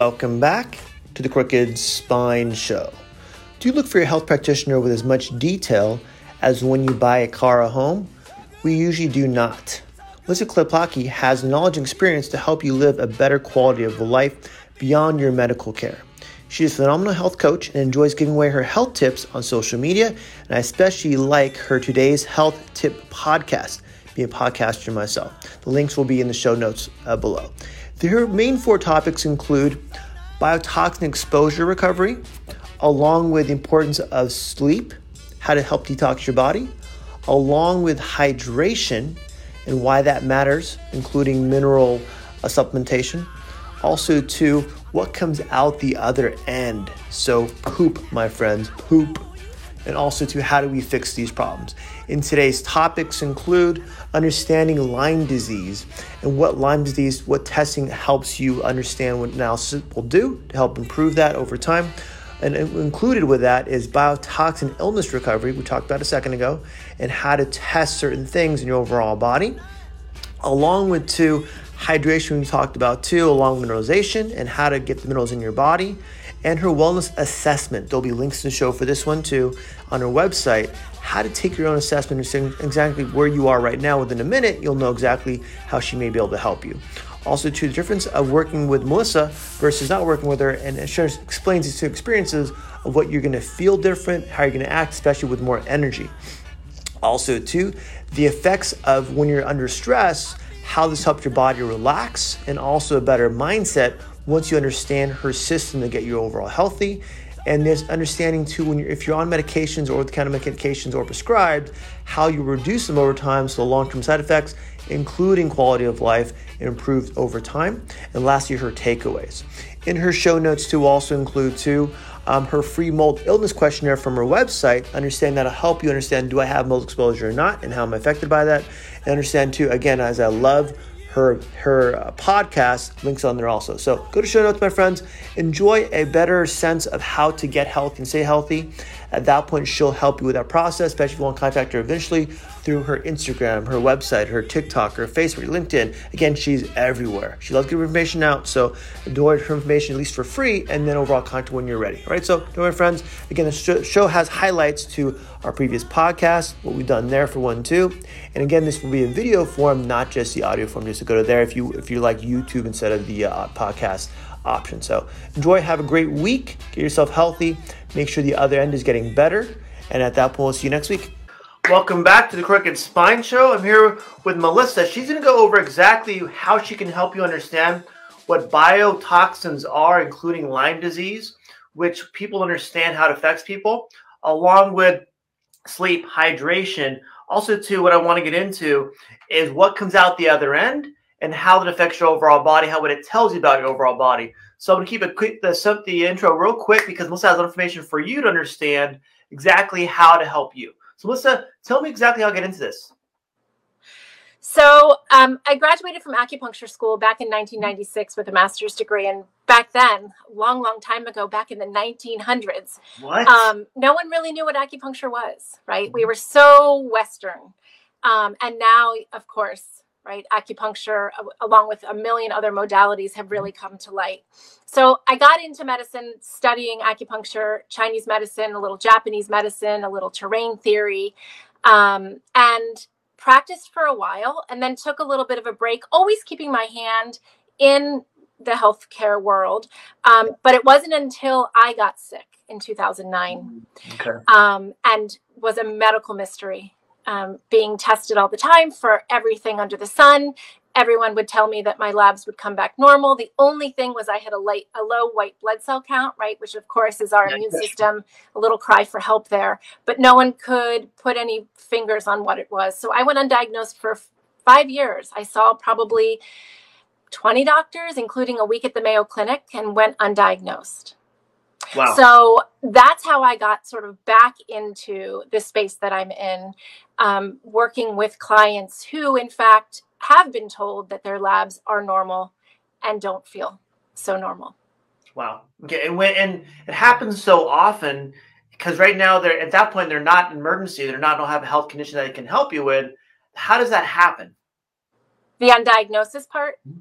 Welcome back to the Crooked Spine Show. Do you look for your health practitioner with as much detail as when you buy a car or home? We usually do not. Lisa Klepacki has knowledge and experience to help you live a better quality of life beyond your medical care. She is a phenomenal health coach and enjoys giving away her health tips on social media, and I especially like her today's health tip podcast. Be a podcaster myself. The links will be in the show notes uh, below. Her main four topics include biotoxin exposure recovery, along with the importance of sleep, how to help detox your body, along with hydration and why that matters, including mineral uh, supplementation. Also, to what comes out the other end. So, poop, my friends, poop and also to how do we fix these problems. In today's topics include understanding Lyme disease and what Lyme disease, what testing helps you understand what analysis will do to help improve that over time. And included with that is biotoxin illness recovery, we talked about a second ago, and how to test certain things in your overall body, along with two hydration we talked about too, along with mineralization and how to get the minerals in your body and her wellness assessment. There'll be links to the show for this one too on her website. How to take your own assessment and see exactly where you are right now. Within a minute, you'll know exactly how she may be able to help you. Also, to the difference of working with Melissa versus not working with her, and she explains these two experiences of what you're going to feel different, how you're going to act, especially with more energy. Also, too, the effects of when you're under stress, how this helps your body relax, and also a better mindset once you understand her system to get you overall healthy. And there's understanding too when you're if you're on medications or the kind of medications or prescribed, how you reduce them over time so the long-term side effects, including quality of life, improved over time. And lastly, her takeaways. In her show notes too also include too um, her free mold illness questionnaire from her website. Understand that'll help you understand do I have mold exposure or not and how I'm affected by that. And understand too, again, as I love her her uh, podcast links on there also. So go to show notes, my friends. Enjoy a better sense of how to get healthy and stay healthy. At that point, she'll help you with that process, especially if you want to contact her eventually through her Instagram, her website, her TikTok, her Facebook, LinkedIn. Again, she's everywhere. She loves giving information out, so enjoy her information at least for free, and then overall contact when you're ready. All right, so my friends, again, the show has highlights to our previous podcast, what we've done there for one, two, and again, this will be in video form, not just the audio form. Just to go to there if you if you like YouTube instead of the uh, podcast option. So enjoy, have a great week, get yourself healthy, make sure the other end is getting better, and at that point, we'll see you next week. Welcome back to the Crooked Spine Show. I'm here with Melissa. She's going to go over exactly how she can help you understand what biotoxins are, including Lyme disease, which people understand how it affects people, along with sleep, hydration. Also, too, what I want to get into is what comes out the other end and how it affects your overall body, how what it tells you about your overall body. So I'm going to keep it quick, the, the intro real quick because Melissa has information for you to understand exactly how to help you. So, Melissa, tell me exactly how I get into this. So, um, I graduated from acupuncture school back in 1996 with a master's degree. And back then, long, long time ago, back in the 1900s, what? Um, no one really knew what acupuncture was, right? We mm-hmm. were so Western. Um, and now, of course, right? Acupuncture, along with a million other modalities, have really mm-hmm. come to light. So I got into medicine studying acupuncture, Chinese medicine, a little Japanese medicine, a little terrain theory, um, and practiced for a while and then took a little bit of a break, always keeping my hand in the healthcare world. Um, but it wasn't until I got sick in 2009 okay. um, and was a medical mystery um, being tested all the time for everything under the sun. Everyone would tell me that my labs would come back normal. The only thing was I had a light, a low white blood cell count, right, which of course is our immune system. A little cry for help there, but no one could put any fingers on what it was. So I went undiagnosed for five years. I saw probably 20 doctors, including a week at the Mayo Clinic, and went undiagnosed. Wow. So that's how I got sort of back into the space that I'm in, um, working with clients who, in fact, have been told that their labs are normal and don't feel so normal. Wow. Okay. And when and it happens so often because right now they're at that point they're not an emergency, they're not don't have a health condition that they can help you with. How does that happen? The undiagnosis part. Mm-hmm.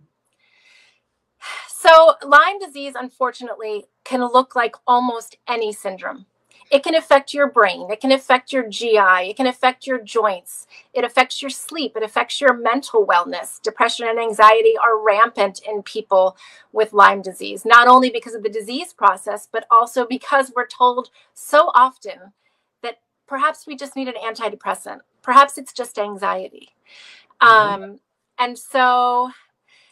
So, Lyme disease, unfortunately, can look like almost any syndrome. It can affect your brain, it can affect your GI, it can affect your joints, it affects your sleep, it affects your mental wellness. Depression and anxiety are rampant in people with Lyme disease, not only because of the disease process, but also because we're told so often that perhaps we just need an antidepressant, perhaps it's just anxiety. Mm-hmm. Um, and so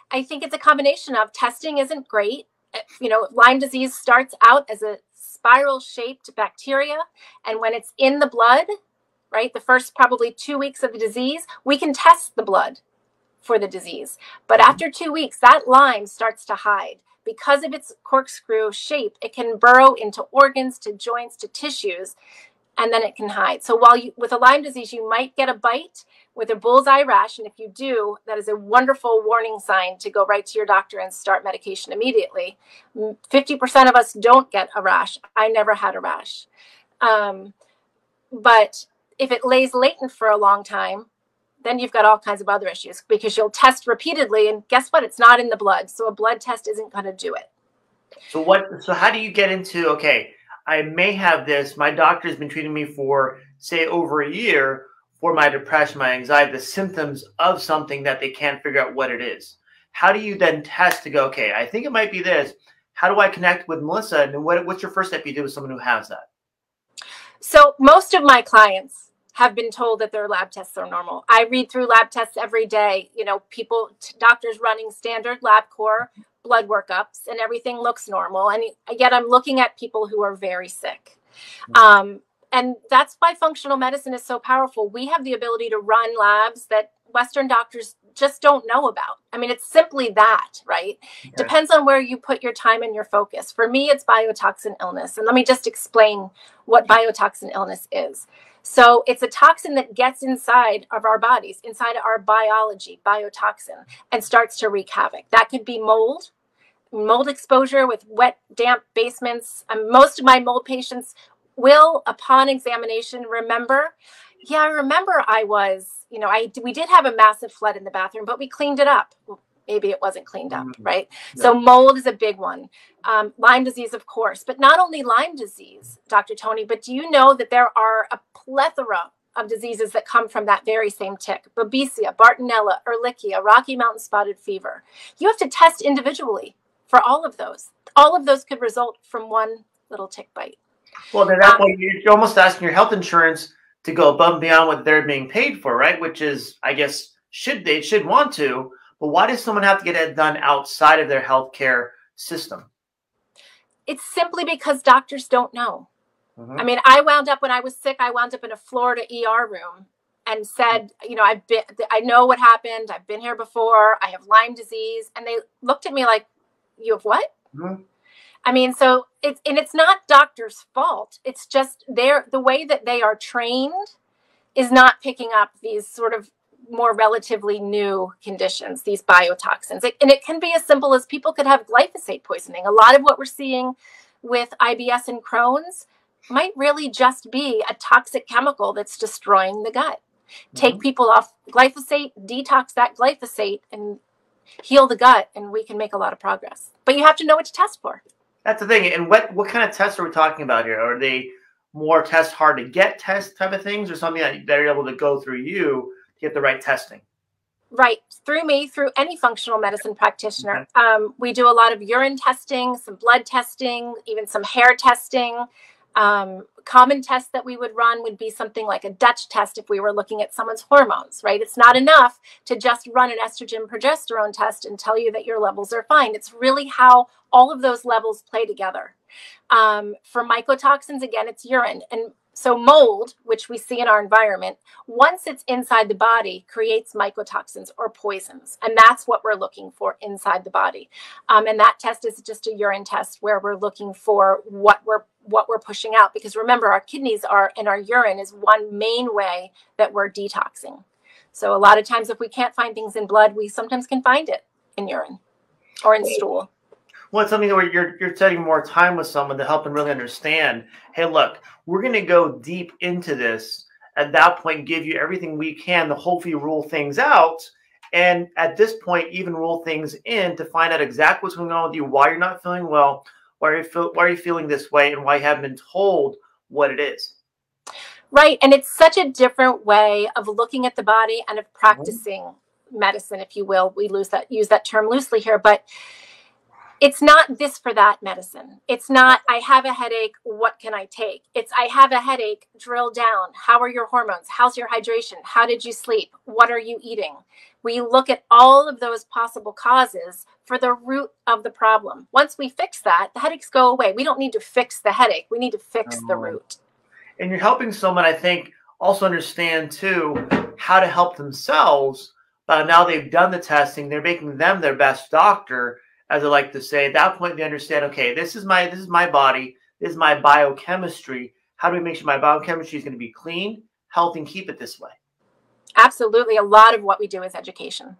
I think it's a combination of testing isn't great. You know, Lyme disease starts out as a spiral shaped bacteria. And when it's in the blood, right, the first probably two weeks of the disease, we can test the blood for the disease. But mm-hmm. after two weeks, that Lyme starts to hide. Because of its corkscrew shape, it can burrow into organs, to joints, to tissues, and then it can hide. So while you with a Lyme disease, you might get a bite with a bullseye rash, and if you do, that is a wonderful warning sign to go right to your doctor and start medication immediately. 50% of us don't get a rash. I never had a rash. Um, but if it lays latent for a long time, then you've got all kinds of other issues because you'll test repeatedly, and guess what? It's not in the blood, so a blood test isn't going to do it. So what? So how do you get into okay? I may have this. My doctor has been treating me for, say, over a year for my depression, my anxiety, the symptoms of something that they can't figure out what it is. How do you then test to go, okay, I think it might be this. How do I connect with Melissa? And what, what's your first step you do with someone who has that? So, most of my clients have been told that their lab tests are normal. I read through lab tests every day. You know, people, doctors running standard LabCorp blood workups and everything looks normal. And yet I'm looking at people who are very sick. Mm-hmm. Um, and that's why functional medicine is so powerful. We have the ability to run labs that Western doctors just don't know about. I mean, it's simply that, right? Okay. Depends on where you put your time and your focus. For me, it's biotoxin illness. And let me just explain what biotoxin illness is. So it's a toxin that gets inside of our bodies, inside of our biology, biotoxin, and starts to wreak havoc. That could be mold, mold exposure with wet, damp basements. Um, most of my mold patients will, upon examination, remember, yeah, I remember I was, you know, I we did have a massive flood in the bathroom, but we cleaned it up. Maybe it wasn't cleaned up, mm-hmm. right? Yeah. So mold is a big one. Um, Lyme disease, of course, but not only Lyme disease, Dr. Tony, but do you know that there are a plethora of diseases that come from that very same tick babesia bartonella ehrlichia rocky mountain spotted fever you have to test individually for all of those all of those could result from one little tick bite well then that um, point you're almost asking your health insurance to go above and beyond what they're being paid for right which is i guess should they should want to but why does someone have to get it done outside of their healthcare system? It's simply because doctors don't know. Mm-hmm. I mean, I wound up when I was sick, I wound up in a Florida ER room and said, you know, I've been, I know what happened. I've been here before. I have Lyme disease. And they looked at me like, you have what? Mm-hmm. I mean, so it's, and it's not doctors' fault. It's just their, the way that they are trained is not picking up these sort of more relatively new conditions, these biotoxins. It, and it can be as simple as people could have glyphosate poisoning. A lot of what we're seeing with IBS and Crohn's might really just be a toxic chemical that's destroying the gut. Mm-hmm. Take people off glyphosate, detox that glyphosate, and heal the gut, and we can make a lot of progress. But you have to know what to test for. That's the thing. And what what kind of tests are we talking about here? Are they more test hard to get test type of things, or something that they're able to go through you get the right testing? Right, through me, through any functional medicine practitioner. Okay. Um, we do a lot of urine testing, some blood testing, even some hair testing. Um, common tests that we would run would be something like a Dutch test if we were looking at someone's hormones, right? It's not enough to just run an estrogen progesterone test and tell you that your levels are fine. It's really how all of those levels play together. Um, for mycotoxins, again, it's urine. And so, mold, which we see in our environment, once it's inside the body, creates mycotoxins or poisons. And that's what we're looking for inside the body. Um, and that test is just a urine test where we're looking for what we're what we're pushing out because remember our kidneys are and our urine is one main way that we're detoxing so a lot of times if we can't find things in blood we sometimes can find it in urine or in stool well, it's something where you're you're spending more time with someone to help them really understand. Hey, look, we're going to go deep into this. At that point, give you everything we can to hopefully rule things out, and at this point even rule things in to find out exactly what's going on with you why you're not feeling well why are you, feel, why are you feeling this way and why you haven't been told what it is right and it's such a different way of looking at the body and of mm-hmm. practicing mm-hmm. medicine if you will we lose that use that term loosely here but it's not this for that medicine. It's not, I have a headache, what can I take? It's, I have a headache, drill down. How are your hormones? How's your hydration? How did you sleep? What are you eating? We look at all of those possible causes for the root of the problem. Once we fix that, the headaches go away. We don't need to fix the headache, we need to fix the root. And you're helping someone, I think, also understand too how to help themselves. Uh, now they've done the testing, they're making them their best doctor as I like to say, at that point they understand, okay, this is my this is my body, this is my biochemistry. How do we make sure my biochemistry is going to be clean, healthy, and keep it this way? Absolutely. A lot of what we do is education.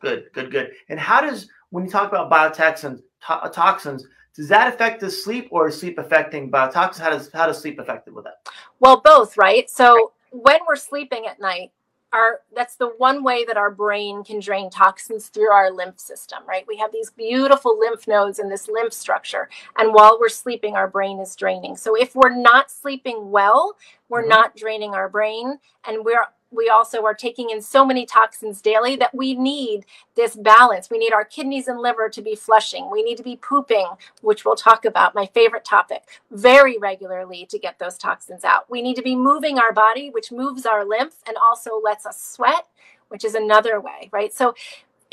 Good, good, good. And how does when you talk about biotoxins, to- toxins, does that affect the sleep or is sleep affecting biotoxins? How does how does sleep affect it with that? Well, both, right? So right. when we're sleeping at night, our that's the one way that our brain can drain toxins through our lymph system right we have these beautiful lymph nodes in this lymph structure and while we're sleeping our brain is draining so if we're not sleeping well we're mm-hmm. not draining our brain and we're we also are taking in so many toxins daily that we need this balance. We need our kidneys and liver to be flushing. We need to be pooping, which we'll talk about, my favorite topic, very regularly to get those toxins out. We need to be moving our body, which moves our lymph and also lets us sweat, which is another way, right? So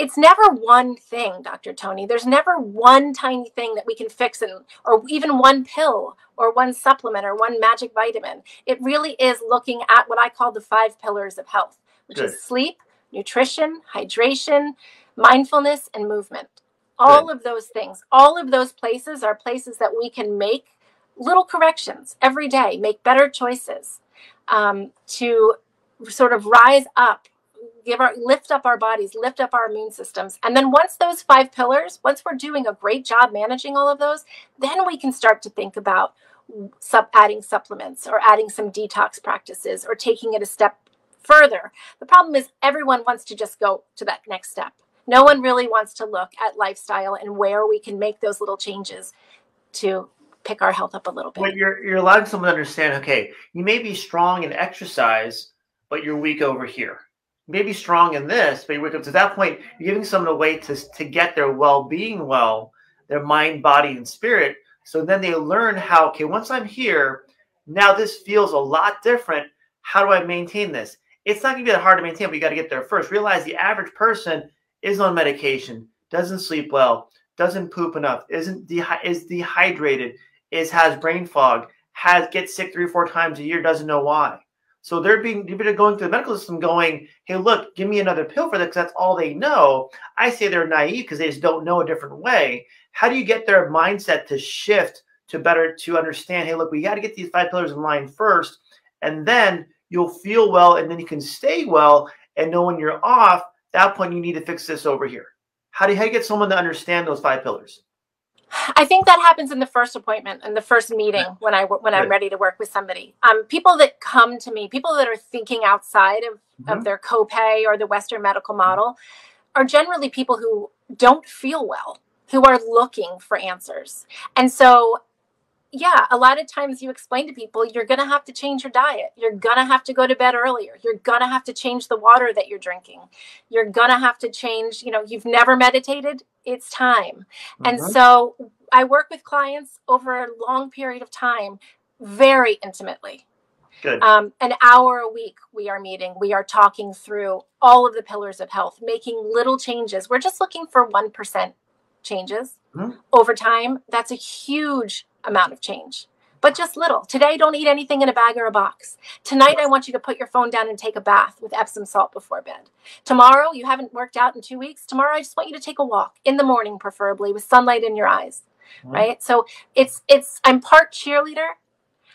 it's never one thing, Dr. Tony. There's never one tiny thing that we can fix and or even one pill or one supplement or one magic vitamin. It really is looking at what I call the five pillars of health, which Good. is sleep, nutrition, hydration, mindfulness, and movement. All Good. of those things, all of those places are places that we can make little corrections every day, make better choices um, to sort of rise up give our lift up our bodies lift up our immune systems and then once those five pillars once we're doing a great job managing all of those then we can start to think about sub adding supplements or adding some detox practices or taking it a step further the problem is everyone wants to just go to that next step no one really wants to look at lifestyle and where we can make those little changes to pick our health up a little bit. Well, you're you're allowing someone to understand. Okay, you may be strong in exercise, but you're weak over here maybe strong in this, but you wake up to that point, you're giving someone a way to, to get their well-being well, their mind, body, and spirit. So then they learn how, okay, once I'm here, now this feels a lot different. How do I maintain this? It's not gonna be that hard to maintain, but you got to get there first. Realize the average person is on medication, doesn't sleep well, doesn't poop enough, isn't de- is dehydrated, is has brain fog, has gets sick three or four times a year, doesn't know why. So they're being they're going through the medical system going, hey, look, give me another pill for that because that's all they know. I say they're naive because they just don't know a different way. How do you get their mindset to shift to better to understand, hey, look, we got to get these five pillars in line first, and then you'll feel well, and then you can stay well and know when you're off. that point, you need to fix this over here. How do you, how do you get someone to understand those five pillars? I think that happens in the first appointment and the first meeting when I when I'm ready to work with somebody. Um, people that come to me, people that are thinking outside of, mm-hmm. of their copay or the Western medical model, are generally people who don't feel well, who are looking for answers. And so yeah, a lot of times you explain to people you're going to have to change your diet. You're going to have to go to bed earlier. You're going to have to change the water that you're drinking. You're going to have to change, you know, you've never meditated, it's time. Mm-hmm. And so I work with clients over a long period of time very intimately. Good. Um, an hour a week we are meeting. We are talking through all of the pillars of health, making little changes. We're just looking for 1% changes mm-hmm. over time. That's a huge amount of change, but just little. Today, don't eat anything in a bag or a box. Tonight, I want you to put your phone down and take a bath with Epsom salt before bed. Tomorrow, you haven't worked out in two weeks. Tomorrow, I just want you to take a walk in the morning, preferably with sunlight in your eyes. Mm-hmm. Right. So it's, it's, I'm part cheerleader,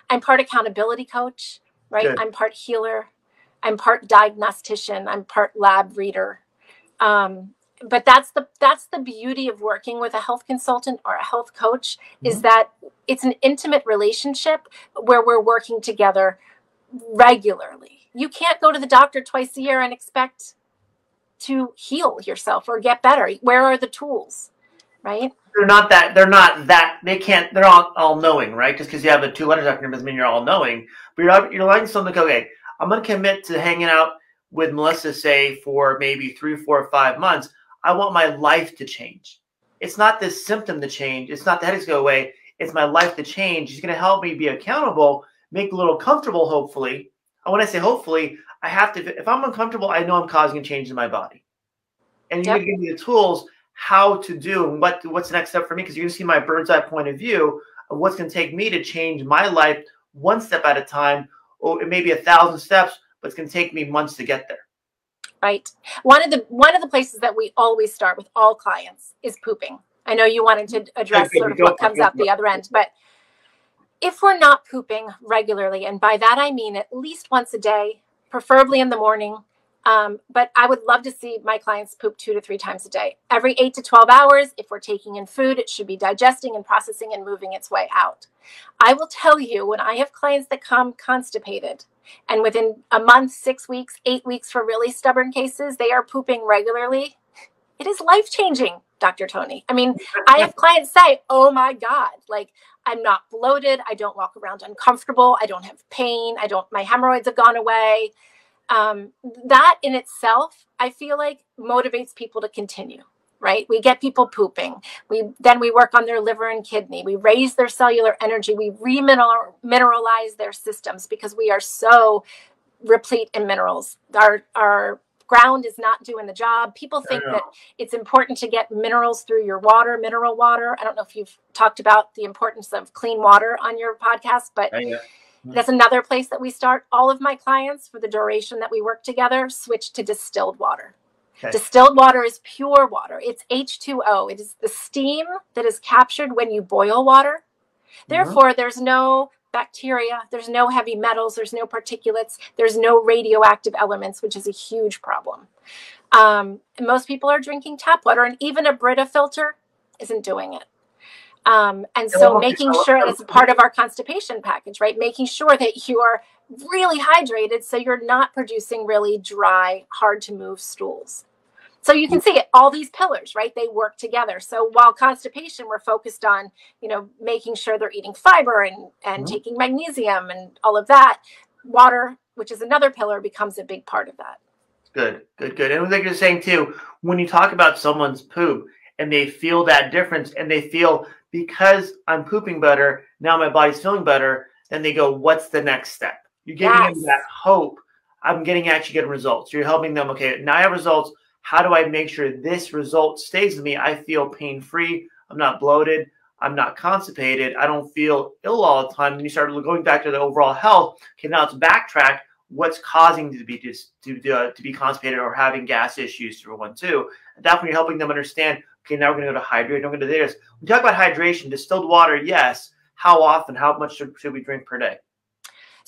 I'm part accountability coach, right? Good. I'm part healer, I'm part diagnostician, I'm part lab reader. Um, but that's the that's the beauty of working with a health consultant or a health coach mm-hmm. is that it's an intimate relationship where we're working together regularly you can't go to the doctor twice a year and expect to heal yourself or get better? Where are the tools? Right? They're not that they're not that they can't they're all all knowing, right? Just because you have the two letters acronym doesn't mean you're all knowing. But you're you're letting someone go, okay, I'm gonna commit to hanging out with Melissa, say, for maybe three, four, five months. I want my life to change. It's not this symptom to change. It's not the headaches go away. It's my life to change. She's going to help me be accountable, make a little comfortable, hopefully. And when I say hopefully, I have to, if I'm uncomfortable, I know I'm causing a change in my body. And you're yep. going to give me the tools how to do and what what's the next step for me because you're going to see my bird's eye point of view of what's going to take me to change my life one step at a time or it may be a thousand steps but it's going to take me months to get there right? One of the one of the places that we always start with all clients is pooping. I know you wanted to address sort of what comes out the other end but if we're not pooping regularly and by that i mean at least once a day preferably in the morning um, but I would love to see my clients poop two to three times a day. Every eight to 12 hours, if we're taking in food, it should be digesting and processing and moving its way out. I will tell you when I have clients that come constipated, and within a month, six weeks, eight weeks for really stubborn cases, they are pooping regularly. It is life changing, Dr. Tony. I mean, I have clients say, oh my God, like I'm not bloated. I don't walk around uncomfortable. I don't have pain. I don't, my hemorrhoids have gone away. Um, that in itself, I feel like motivates people to continue right? We get people pooping. We then we work on their liver and kidney. We raise their cellular energy. We remineralize their systems because we are so replete in minerals. Our our ground is not doing the job. People think that it's important to get minerals through your water mineral water. I don't know if you've talked about the importance of clean water on your podcast but that's another place that we start all of my clients for the duration that we work together switch to distilled water Okay. Distilled water is pure water. It's H2O. It is the steam that is captured when you boil water. Mm-hmm. Therefore, mm-hmm. there's no bacteria, there's no heavy metals, there's no particulates, there's no radioactive elements, which is a huge problem. Um, most people are drinking tap water, and even a Brita filter isn't doing it. Um, and so, making sure that's part of our constipation package, right? Making sure that you are really hydrated so you're not producing really dry, hard to move stools. So you can see it, all these pillars, right? They work together. So while constipation, we're focused on, you know, making sure they're eating fiber and, and mm-hmm. taking magnesium and all of that. Water, which is another pillar, becomes a big part of that. Good, good, good. And like you're saying too, when you talk about someone's poop and they feel that difference and they feel because I'm pooping better, now my body's feeling better, then they go, what's the next step? You're giving yes. them that hope. I'm getting actually getting results. You're helping them. Okay, now I have results. How do I make sure this result stays with me? I feel pain free. I'm not bloated. I'm not constipated. I don't feel ill all the time. And you start going back to the overall health. Okay, now let's backtrack. What's causing you to be just to uh, to be constipated or having gas issues? For one, two. At that point, you're helping them understand. Okay, now we're going to go to hydrate. We're going to this. We talk about hydration. Distilled water, yes. How often? How much should, should we drink per day?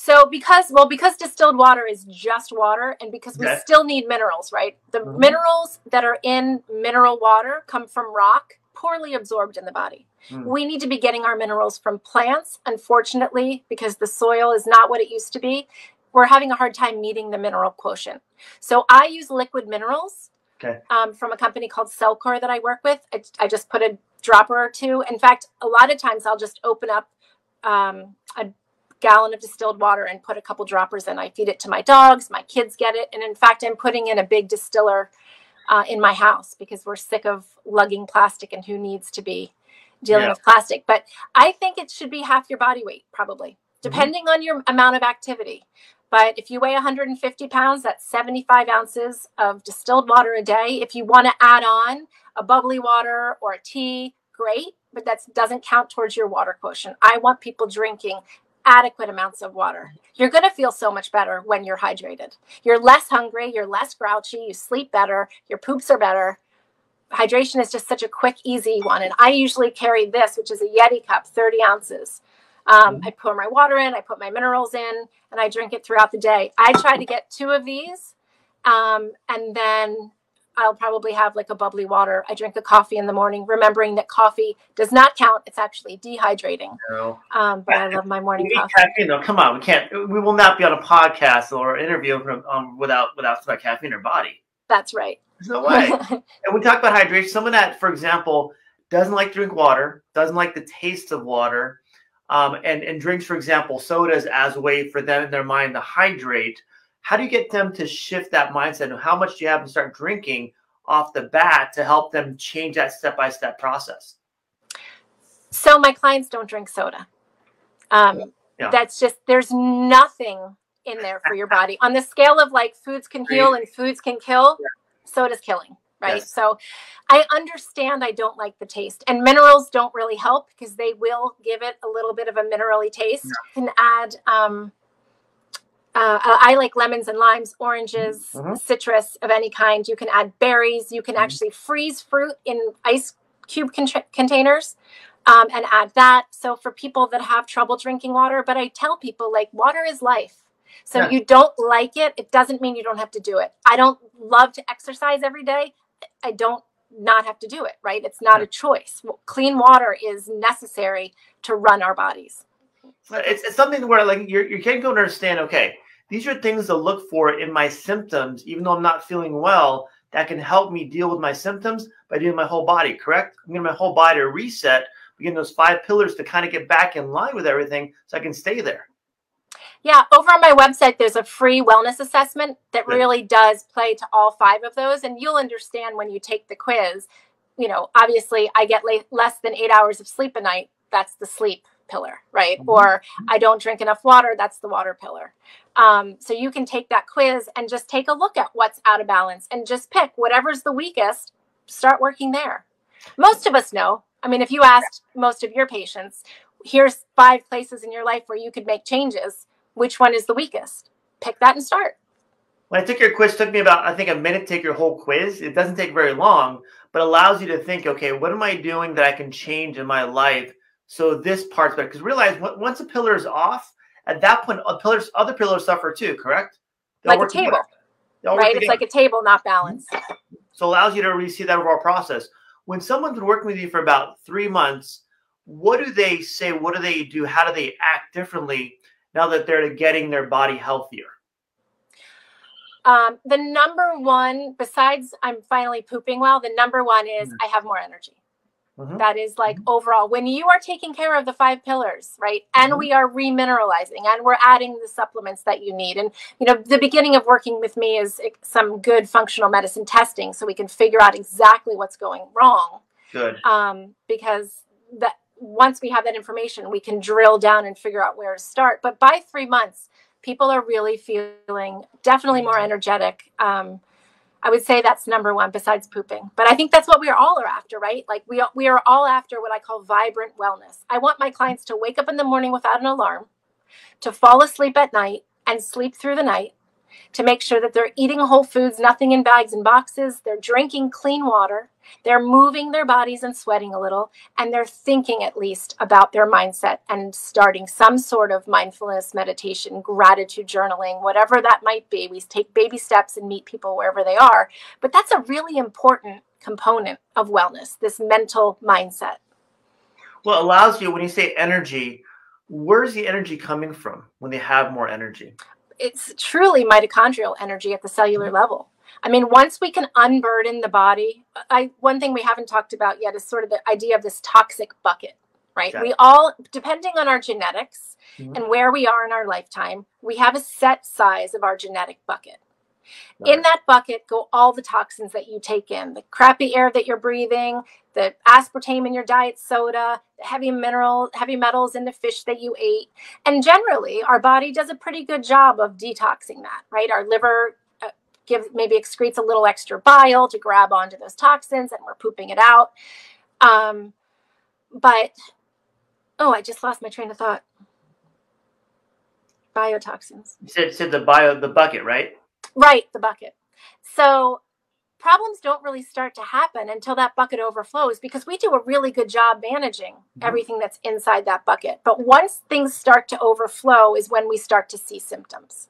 So because well because distilled water is just water and because we okay. still need minerals, right? The mm-hmm. minerals that are in mineral water come from rock, poorly absorbed in the body. Mm. We need to be getting our minerals from plants. Unfortunately, because the soil is not what it used to be, we're having a hard time meeting the mineral quotient. So I use liquid minerals okay. um, from a company called Cellcore that I work with. I, I, just put a dropper or two. In fact, a lot of times I'll just open up um, a gallon of distilled water and put a couple droppers in. I feed it to my dogs, my kids get it. And in fact, I'm putting in a big distiller uh, in my house because we're sick of lugging plastic and who needs to be dealing yeah. with plastic. But I think it should be half your body weight, probably, mm-hmm. depending mm-hmm. on your amount of activity. But if you weigh 150 pounds, that's 75 ounces of distilled water a day. If you want to add on a bubbly water or a tea, great, but that doesn't count towards your water quotient. I want people drinking adequate amounts of water. You're going to feel so much better when you're hydrated. You're less hungry, you're less grouchy, you sleep better, your poops are better. Hydration is just such a quick, easy one. And I usually carry this, which is a Yeti cup, 30 ounces. Um, mm-hmm. I pour my water in, I put my minerals in, and I drink it throughout the day. I try to get two of these. Um, and then I'll probably have like a bubbly water. I drink a coffee in the morning, remembering that coffee does not count. It's actually dehydrating. No. Um, but I love my morning coffee. Caffeine, though. Come on, we can't. We will not be on a podcast or interview from, um, without without some caffeine in our body. That's right. There's no way. and we talk about hydration. Someone that, for example, doesn't like to drink water, doesn't like the taste of water, um, and, and drinks, for example, sodas as a way for them in their mind to hydrate. How do you get them to shift that mindset? And how much do you have them start drinking off the bat to help them change that step by step process? So my clients don't drink soda. Um, yeah. That's just there's nothing in there for your body on the scale of like foods can heal and foods can kill. Yeah. Soda's killing, right? Yes. So I understand I don't like the taste, and minerals don't really help because they will give it a little bit of a minerally taste. Yeah. Can add. Um, uh, I like lemons and limes, oranges, mm-hmm. citrus of any kind. You can add berries. You can mm-hmm. actually freeze fruit in ice cube con- containers um, and add that. So for people that have trouble drinking water, but I tell people like water is life. So yeah. you don't like it, it doesn't mean you don't have to do it. I don't love to exercise every day. I don't not have to do it, right? It's not a choice. Clean water is necessary to run our bodies. It's, it's something where like you're, you can't go and understand, okay, these are things to look for in my symptoms, even though I'm not feeling well, that can help me deal with my symptoms by doing my whole body, correct? I'm getting my whole body to reset begin those five pillars to kind of get back in line with everything so I can stay there. Yeah, over on my website, there's a free wellness assessment that Good. really does play to all five of those. And you'll understand when you take the quiz. You know, obviously, I get less than eight hours of sleep a night. That's the sleep pillar, right? Mm-hmm. Or I don't drink enough water. That's the water pillar. Um, so you can take that quiz and just take a look at what's out of balance and just pick whatever's the weakest, start working there. Most of us know I mean, if you asked most of your patients, here's five places in your life where you could make changes, which one is the weakest? Pick that and start. When I took your quiz, took me about I think a minute to take your whole quiz. It doesn't take very long, but allows you to think, okay, what am I doing that I can change in my life so this part's better? Because realize once a pillar is off, at that point, uh, pillars, other pillars suffer too. Correct? They'll like a table, right? It's like a table not balanced. So allows you to really see that overall process when someone's been working with you for about three months, what do they say? What do they do? How do they act differently now that they're getting their body healthier? Um, the number one, besides I'm finally pooping well, the number one is mm-hmm. I have more energy. Mm-hmm. That is like mm-hmm. overall, when you are taking care of the five pillars, right? And mm-hmm. we are remineralizing and we're adding the supplements that you need. And, you know, the beginning of working with me is some good functional medicine testing so we can figure out exactly what's going wrong. Good. Um, because that once we have that information, we can drill down and figure out where to start. But by three months, people are really feeling definitely more energetic. Um, I would say that's number one besides pooping. But I think that's what we are all are after, right? Like we we are all after what I call vibrant wellness. I want my clients to wake up in the morning without an alarm, to fall asleep at night and sleep through the night, to make sure that they're eating whole foods, nothing in bags and boxes, they're drinking clean water, they're moving their bodies and sweating a little, and they're thinking at least about their mindset and starting some sort of mindfulness meditation, gratitude journaling, whatever that might be. We take baby steps and meet people wherever they are. But that's a really important component of wellness, this mental mindset. Well, it allows you, when you say energy, where's the energy coming from when they have more energy? It's truly mitochondrial energy at the cellular mm-hmm. level. I mean, once we can unburden the body, I one thing we haven't talked about yet is sort of the idea of this toxic bucket, right? Okay. We all, depending on our genetics mm-hmm. and where we are in our lifetime, we have a set size of our genetic bucket. In that bucket go all the toxins that you take in, the crappy air that you're breathing, the aspartame in your diet soda, the heavy mineral, heavy metals in the fish that you ate. And generally, our body does a pretty good job of detoxing that, right? Our liver give maybe excretes a little extra bile to grab onto those toxins and we're pooping it out. Um, but oh, I just lost my train of thought. Biotoxins. You said, said the bio the bucket, right? Right, the bucket. So problems don't really start to happen until that bucket overflows because we do a really good job managing mm-hmm. everything that's inside that bucket. But once things start to overflow is when we start to see symptoms.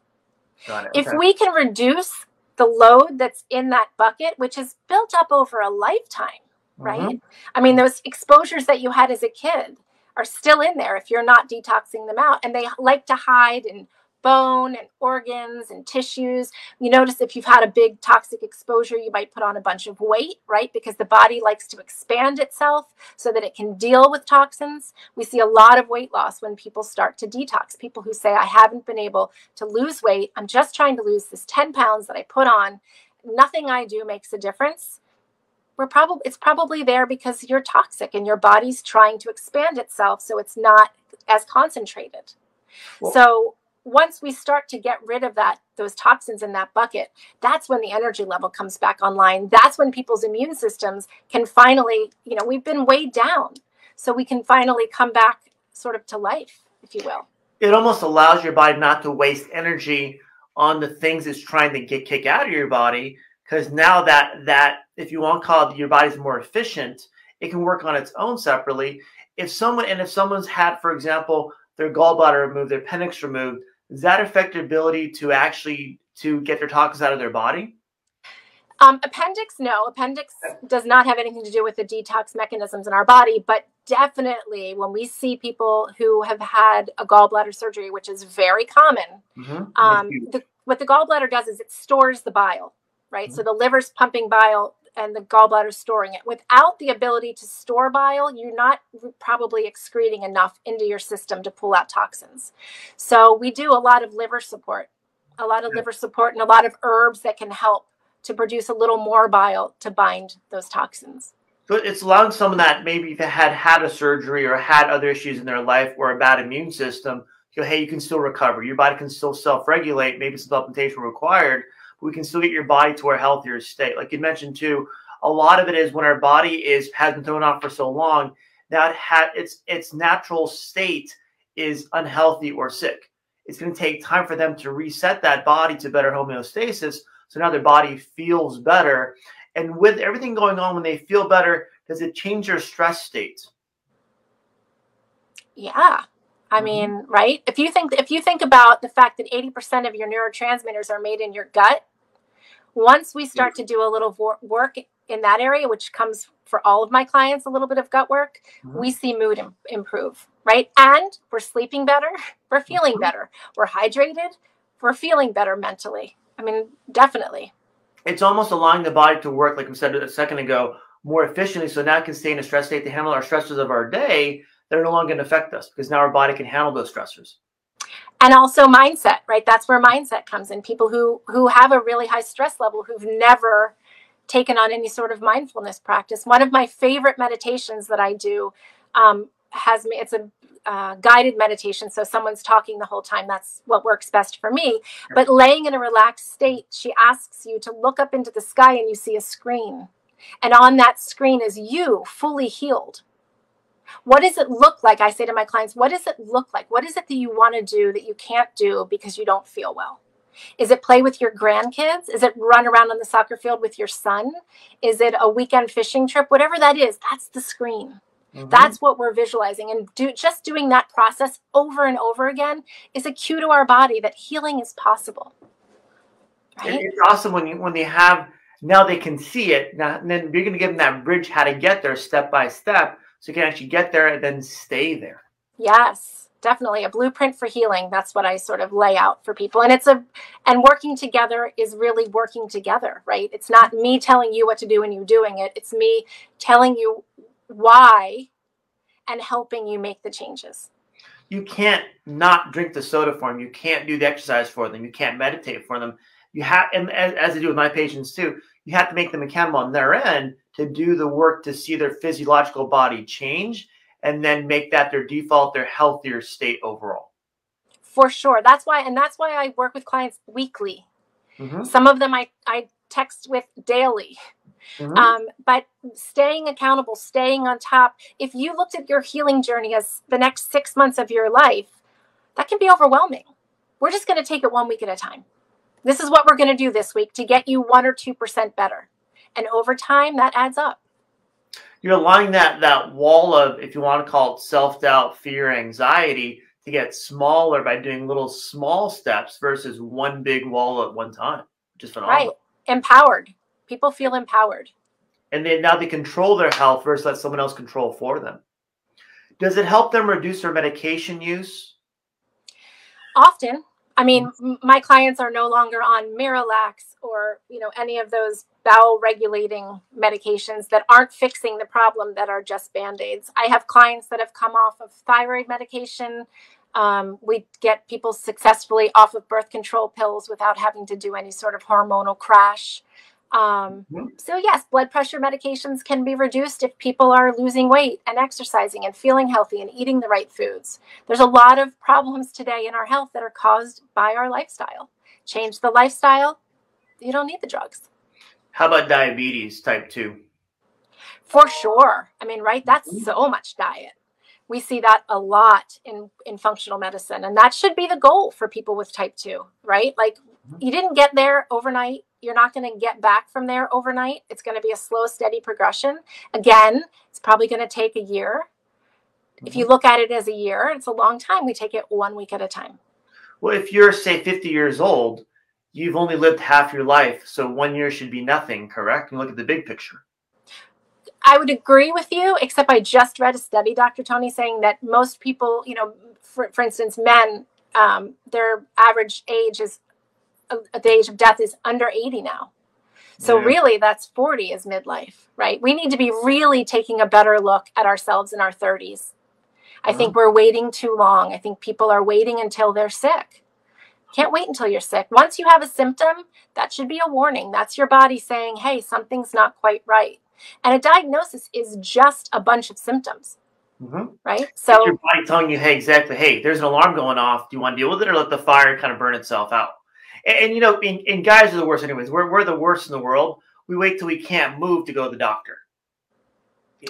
Okay. If we can reduce the load that's in that bucket, which is built up over a lifetime, right? Mm-hmm. I mean, those exposures that you had as a kid are still in there if you're not detoxing them out. And they like to hide in bone and organs and tissues. You notice if you've had a big toxic exposure, you might put on a bunch of weight, right? Because the body likes to expand itself so that it can deal with toxins. We see a lot of weight loss when people start to detox. People who say, I haven't been able to lose weight. I'm just trying to lose this 10 pounds that I put on. Nothing I do makes a difference. We're probably it's probably there because you're toxic and your body's trying to expand itself so it's not as concentrated. Well, so once we start to get rid of that those toxins in that bucket that's when the energy level comes back online. That's when people's immune systems can finally you know we've been weighed down so we can finally come back sort of to life if you will. It almost allows your body not to waste energy on the things it's trying to get kick out of your body because now that that if you want to call it your body's more efficient it can work on its own separately. If someone and if someone's had for example their gallbladder removed their appendix removed does that affect their ability to actually to get their toxins out of their body? Um, appendix, no. Appendix does not have anything to do with the detox mechanisms in our body, but definitely when we see people who have had a gallbladder surgery, which is very common, mm-hmm. um, the, what the gallbladder does is it stores the bile, right? Mm-hmm. So the liver's pumping bile and the gallbladder storing it. Without the ability to store bile, you're not probably excreting enough into your system to pull out toxins. So we do a lot of liver support, a lot of liver support, and a lot of herbs that can help to produce a little more bile to bind those toxins. So it's allowing someone that maybe had had a surgery or had other issues in their life or a bad immune system, go, hey, you can still recover. Your body can still self-regulate. Maybe supplementation required, we can still get your body to a healthier state. Like you mentioned too, a lot of it is when our body is has been thrown off for so long that ha- its its natural state is unhealthy or sick. It's going to take time for them to reset that body to better homeostasis. So now their body feels better. And with everything going on, when they feel better, does it change their stress state? Yeah, I mm-hmm. mean, right? If you think if you think about the fact that 80% of your neurotransmitters are made in your gut, once we start to do a little work in that area, which comes for all of my clients, a little bit of gut work, mm-hmm. we see mood Im- improve, right? And we're sleeping better, we're feeling mm-hmm. better, we're hydrated, we're feeling better mentally. I mean, definitely. It's almost allowing the body to work, like we said a second ago, more efficiently. So now it can stay in a stress state to handle our stresses of our day that are no longer going to affect us because now our body can handle those stressors. And also mindset right? That's where mindset comes in. People who who have a really high stress level who've never taken on any sort of mindfulness practice. One of my favorite meditations that i do um, has me it's a uh, guided meditation so someone's talking the whole time. That's what works best for me. But laying in a relaxed state she asks you to look up into the sky and you see a screen. And on that screen is you fully healed what does it look like? I say to my clients, what does it look like? What is it that you want to do that you can't do because you don't feel well? Is it play with your grandkids? Is it run around on the soccer field with your son? Is it a weekend fishing trip? Whatever that is, that's the screen. Mm-hmm. That's what we're visualizing. And do, just doing that process over and over again is a cue to our body that healing is possible. Right? It's awesome when you when they have now they can see it. Now and then you're gonna give them that bridge how to get there step by step so you can actually get there and then stay there. Yes, definitely a blueprint for healing. That's what I sort of lay out for people. And it's a and working together is really working together, right? It's not me telling you what to do and you doing it. It's me telling you why and helping you make the changes. You can't not drink the soda for them. You can't do the exercise for them. You can't meditate for them. You have, and as, as I do with my patients too, you have to make them accountable on their end to do the work to see their physiological body change and then make that their default, their healthier state overall. For sure. That's why, and that's why I work with clients weekly. Mm-hmm. Some of them I, I text with daily. Mm-hmm. Um, but staying accountable, staying on top. If you looked at your healing journey as the next six months of your life, that can be overwhelming. We're just going to take it one week at a time. This is what we're going to do this week to get you one or 2% better. And over time, that adds up. You're allowing that, that wall of, if you want to call it self doubt, fear, anxiety, to get smaller by doing little small steps versus one big wall at one time, which is phenomenal. Right. Empowered. People feel empowered. And then now they control their health versus let someone else control for them. Does it help them reduce their medication use? Often I mean, my clients are no longer on Miralax or you know any of those bowel regulating medications that aren't fixing the problem that are just band aids. I have clients that have come off of thyroid medication. Um, we get people successfully off of birth control pills without having to do any sort of hormonal crash. Um, mm-hmm. So, yes, blood pressure medications can be reduced if people are losing weight and exercising and feeling healthy and eating the right foods. There's a lot of problems today in our health that are caused by our lifestyle. Change the lifestyle, you don't need the drugs. How about diabetes type 2? For sure. I mean, right? That's mm-hmm. so much diet. We see that a lot in, in functional medicine. And that should be the goal for people with type 2, right? Like, mm-hmm. you didn't get there overnight you're not going to get back from there overnight. It's going to be a slow, steady progression. Again, it's probably going to take a year. Mm-hmm. If you mm-hmm. look at it as a year, it's a long time. We take it one week at a time. Well, if you're, say, 50 years old, you've only lived half your life. So one year should be nothing, correct? And look at the big picture. I would agree with you, except I just read a study, Dr. Tony, saying that most people, you know, for, for instance, men, um, their average age is the age of death is under 80 now. So yeah. really that's 40 is midlife, right? We need to be really taking a better look at ourselves in our 30s. I think we're waiting too long. I think people are waiting until they're sick. Can't wait until you're sick. Once you have a symptom, that should be a warning. That's your body saying, hey, something's not quite right. And a diagnosis is just a bunch of symptoms. Mm-hmm. Right. So it's your body telling you, hey, exactly, hey, there's an alarm going off. Do you want to deal with it or let the fire kind of burn itself out? And, and you know, and, and, guys are the worst anyways. We're, we're the worst in the world. We wait till we can't move to go to the doctor.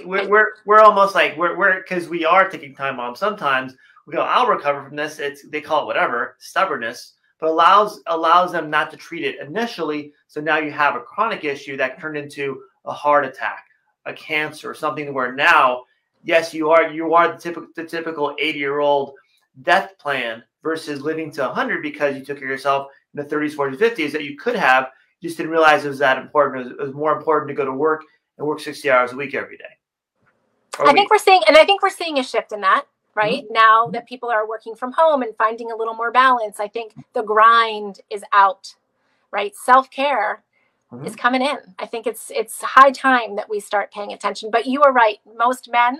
We're, we're, we're almost like we're, we're, cause we are taking time off. Sometimes we go, I'll recover from this. It's, they call it whatever, stubbornness, but allows, allows them not to treat it initially. So now you have a chronic issue that turned into a heart attack, a cancer, something where now, yes, you are, you are the typical, the typical 80 year old death plan versus living to 100 because you took care of yourself in the 30s, 40s, 50s that you could have. You just didn't realize it was that important. It was, it was more important to go to work and work 60 hours a week every day. I think we're seeing, and I think we're seeing a shift in that right mm-hmm. now that people are working from home and finding a little more balance. I think the grind is out, right? Self care mm-hmm. is coming in. I think it's it's high time that we start paying attention. But you are right. Most men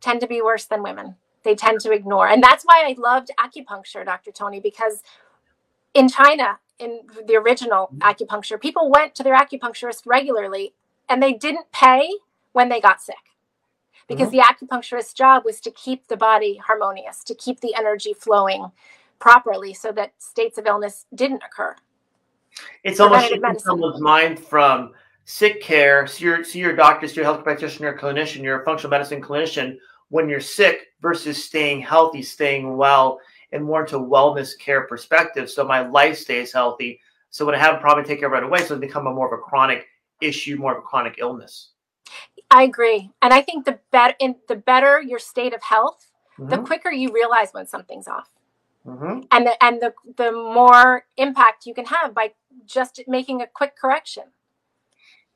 tend to be worse than women. They tend to ignore, and that's why I loved acupuncture, Dr. Tony, because in China, in the original mm-hmm. acupuncture, people went to their acupuncturist regularly and they didn't pay when they got sick because mm-hmm. the acupuncturist's job was to keep the body harmonious, to keep the energy flowing properly so that states of illness didn't occur. It's almost shifting someone's mind from sick care, see your, see your doctor, see your health practitioner, clinician, your functional medicine clinician when you're sick versus staying healthy, staying well, and more into wellness care perspective. So my life stays healthy. So when I have a problem, I take care right away. So it become a more of a chronic issue, more of a chronic illness. I agree, and I think the better in the better your state of health, mm-hmm. the quicker you realize when something's off, mm-hmm. and the and the the more impact you can have by just making a quick correction.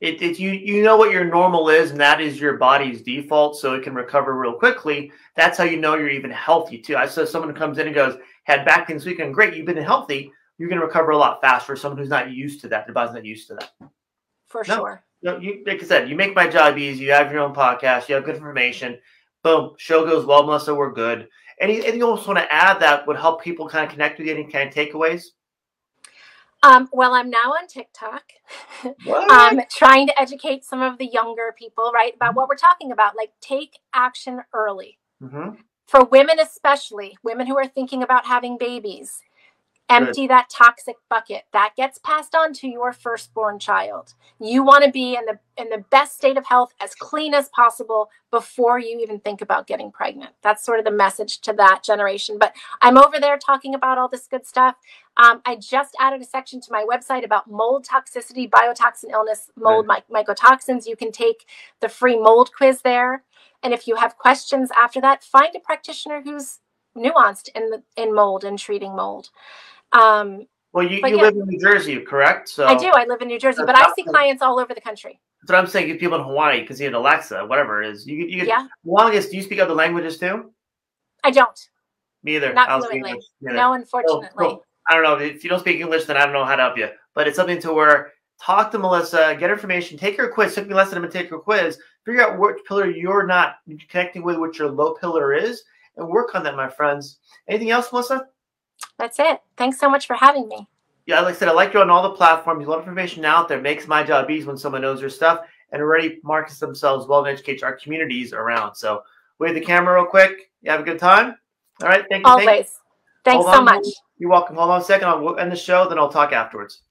It, it, you you know what your normal is, and that is your body's default, so it can recover real quickly. That's how you know you're even healthy too. I saw someone who comes in and goes, "Had back pain this weekend, great. You've been healthy. You're going to recover a lot faster." Someone who's not used to that, their body's not used to that. For no, sure. No, you like I said, you make my job easy. You have your own podcast. You have good information. Boom, show goes well, Melissa. We're good. Any anything you also want to add that would help people kind of connect with you? Any kind of takeaways? Um, well, I'm now on TikTok, um, trying to educate some of the younger people, right, about what we're talking about. Like, take action early. Mm-hmm. For women, especially women who are thinking about having babies, empty that toxic bucket that gets passed on to your firstborn child. You want to be in the in the best state of health as clean as possible before you even think about getting pregnant. That's sort of the message to that generation. But i'm over there talking about all this good stuff. Um, i just added a section to my website about mold toxicity biotoxin illness mold my, mycotoxins. You can take the free mold quiz there. And if you have questions after that find a practitioner who's nuanced in the in mold and treating mold um, well, you, you yeah. live in New Jersey, correct? So I do. I live in New Jersey, but I see clients all over the country. That's what I'm saying. If people in Hawaii, because you have Alexa, whatever it is, you you yeah. Longest, do you speak other languages too? I don't. Me either. Not fluently. No, unfortunately. So, so, I don't know if you don't speak English, then I don't know how to help you. But it's something to where talk to Melissa, get information, take her quiz. Took me less than a minute to take her quiz. Figure out which pillar you're not connecting with, which your low pillar is, and work on that, my friends. Anything else, Melissa? That's it. Thanks so much for having me. Yeah, like I said, I like you on all the platforms. A lot of information out there makes my job easy when someone knows their stuff and already markets themselves well and educates our communities around. So wave the camera real quick. You have a good time. All right. Thank you. Always. Thank Thanks so much. You're welcome. Hold on a second. I'll end the show, then I'll talk afterwards.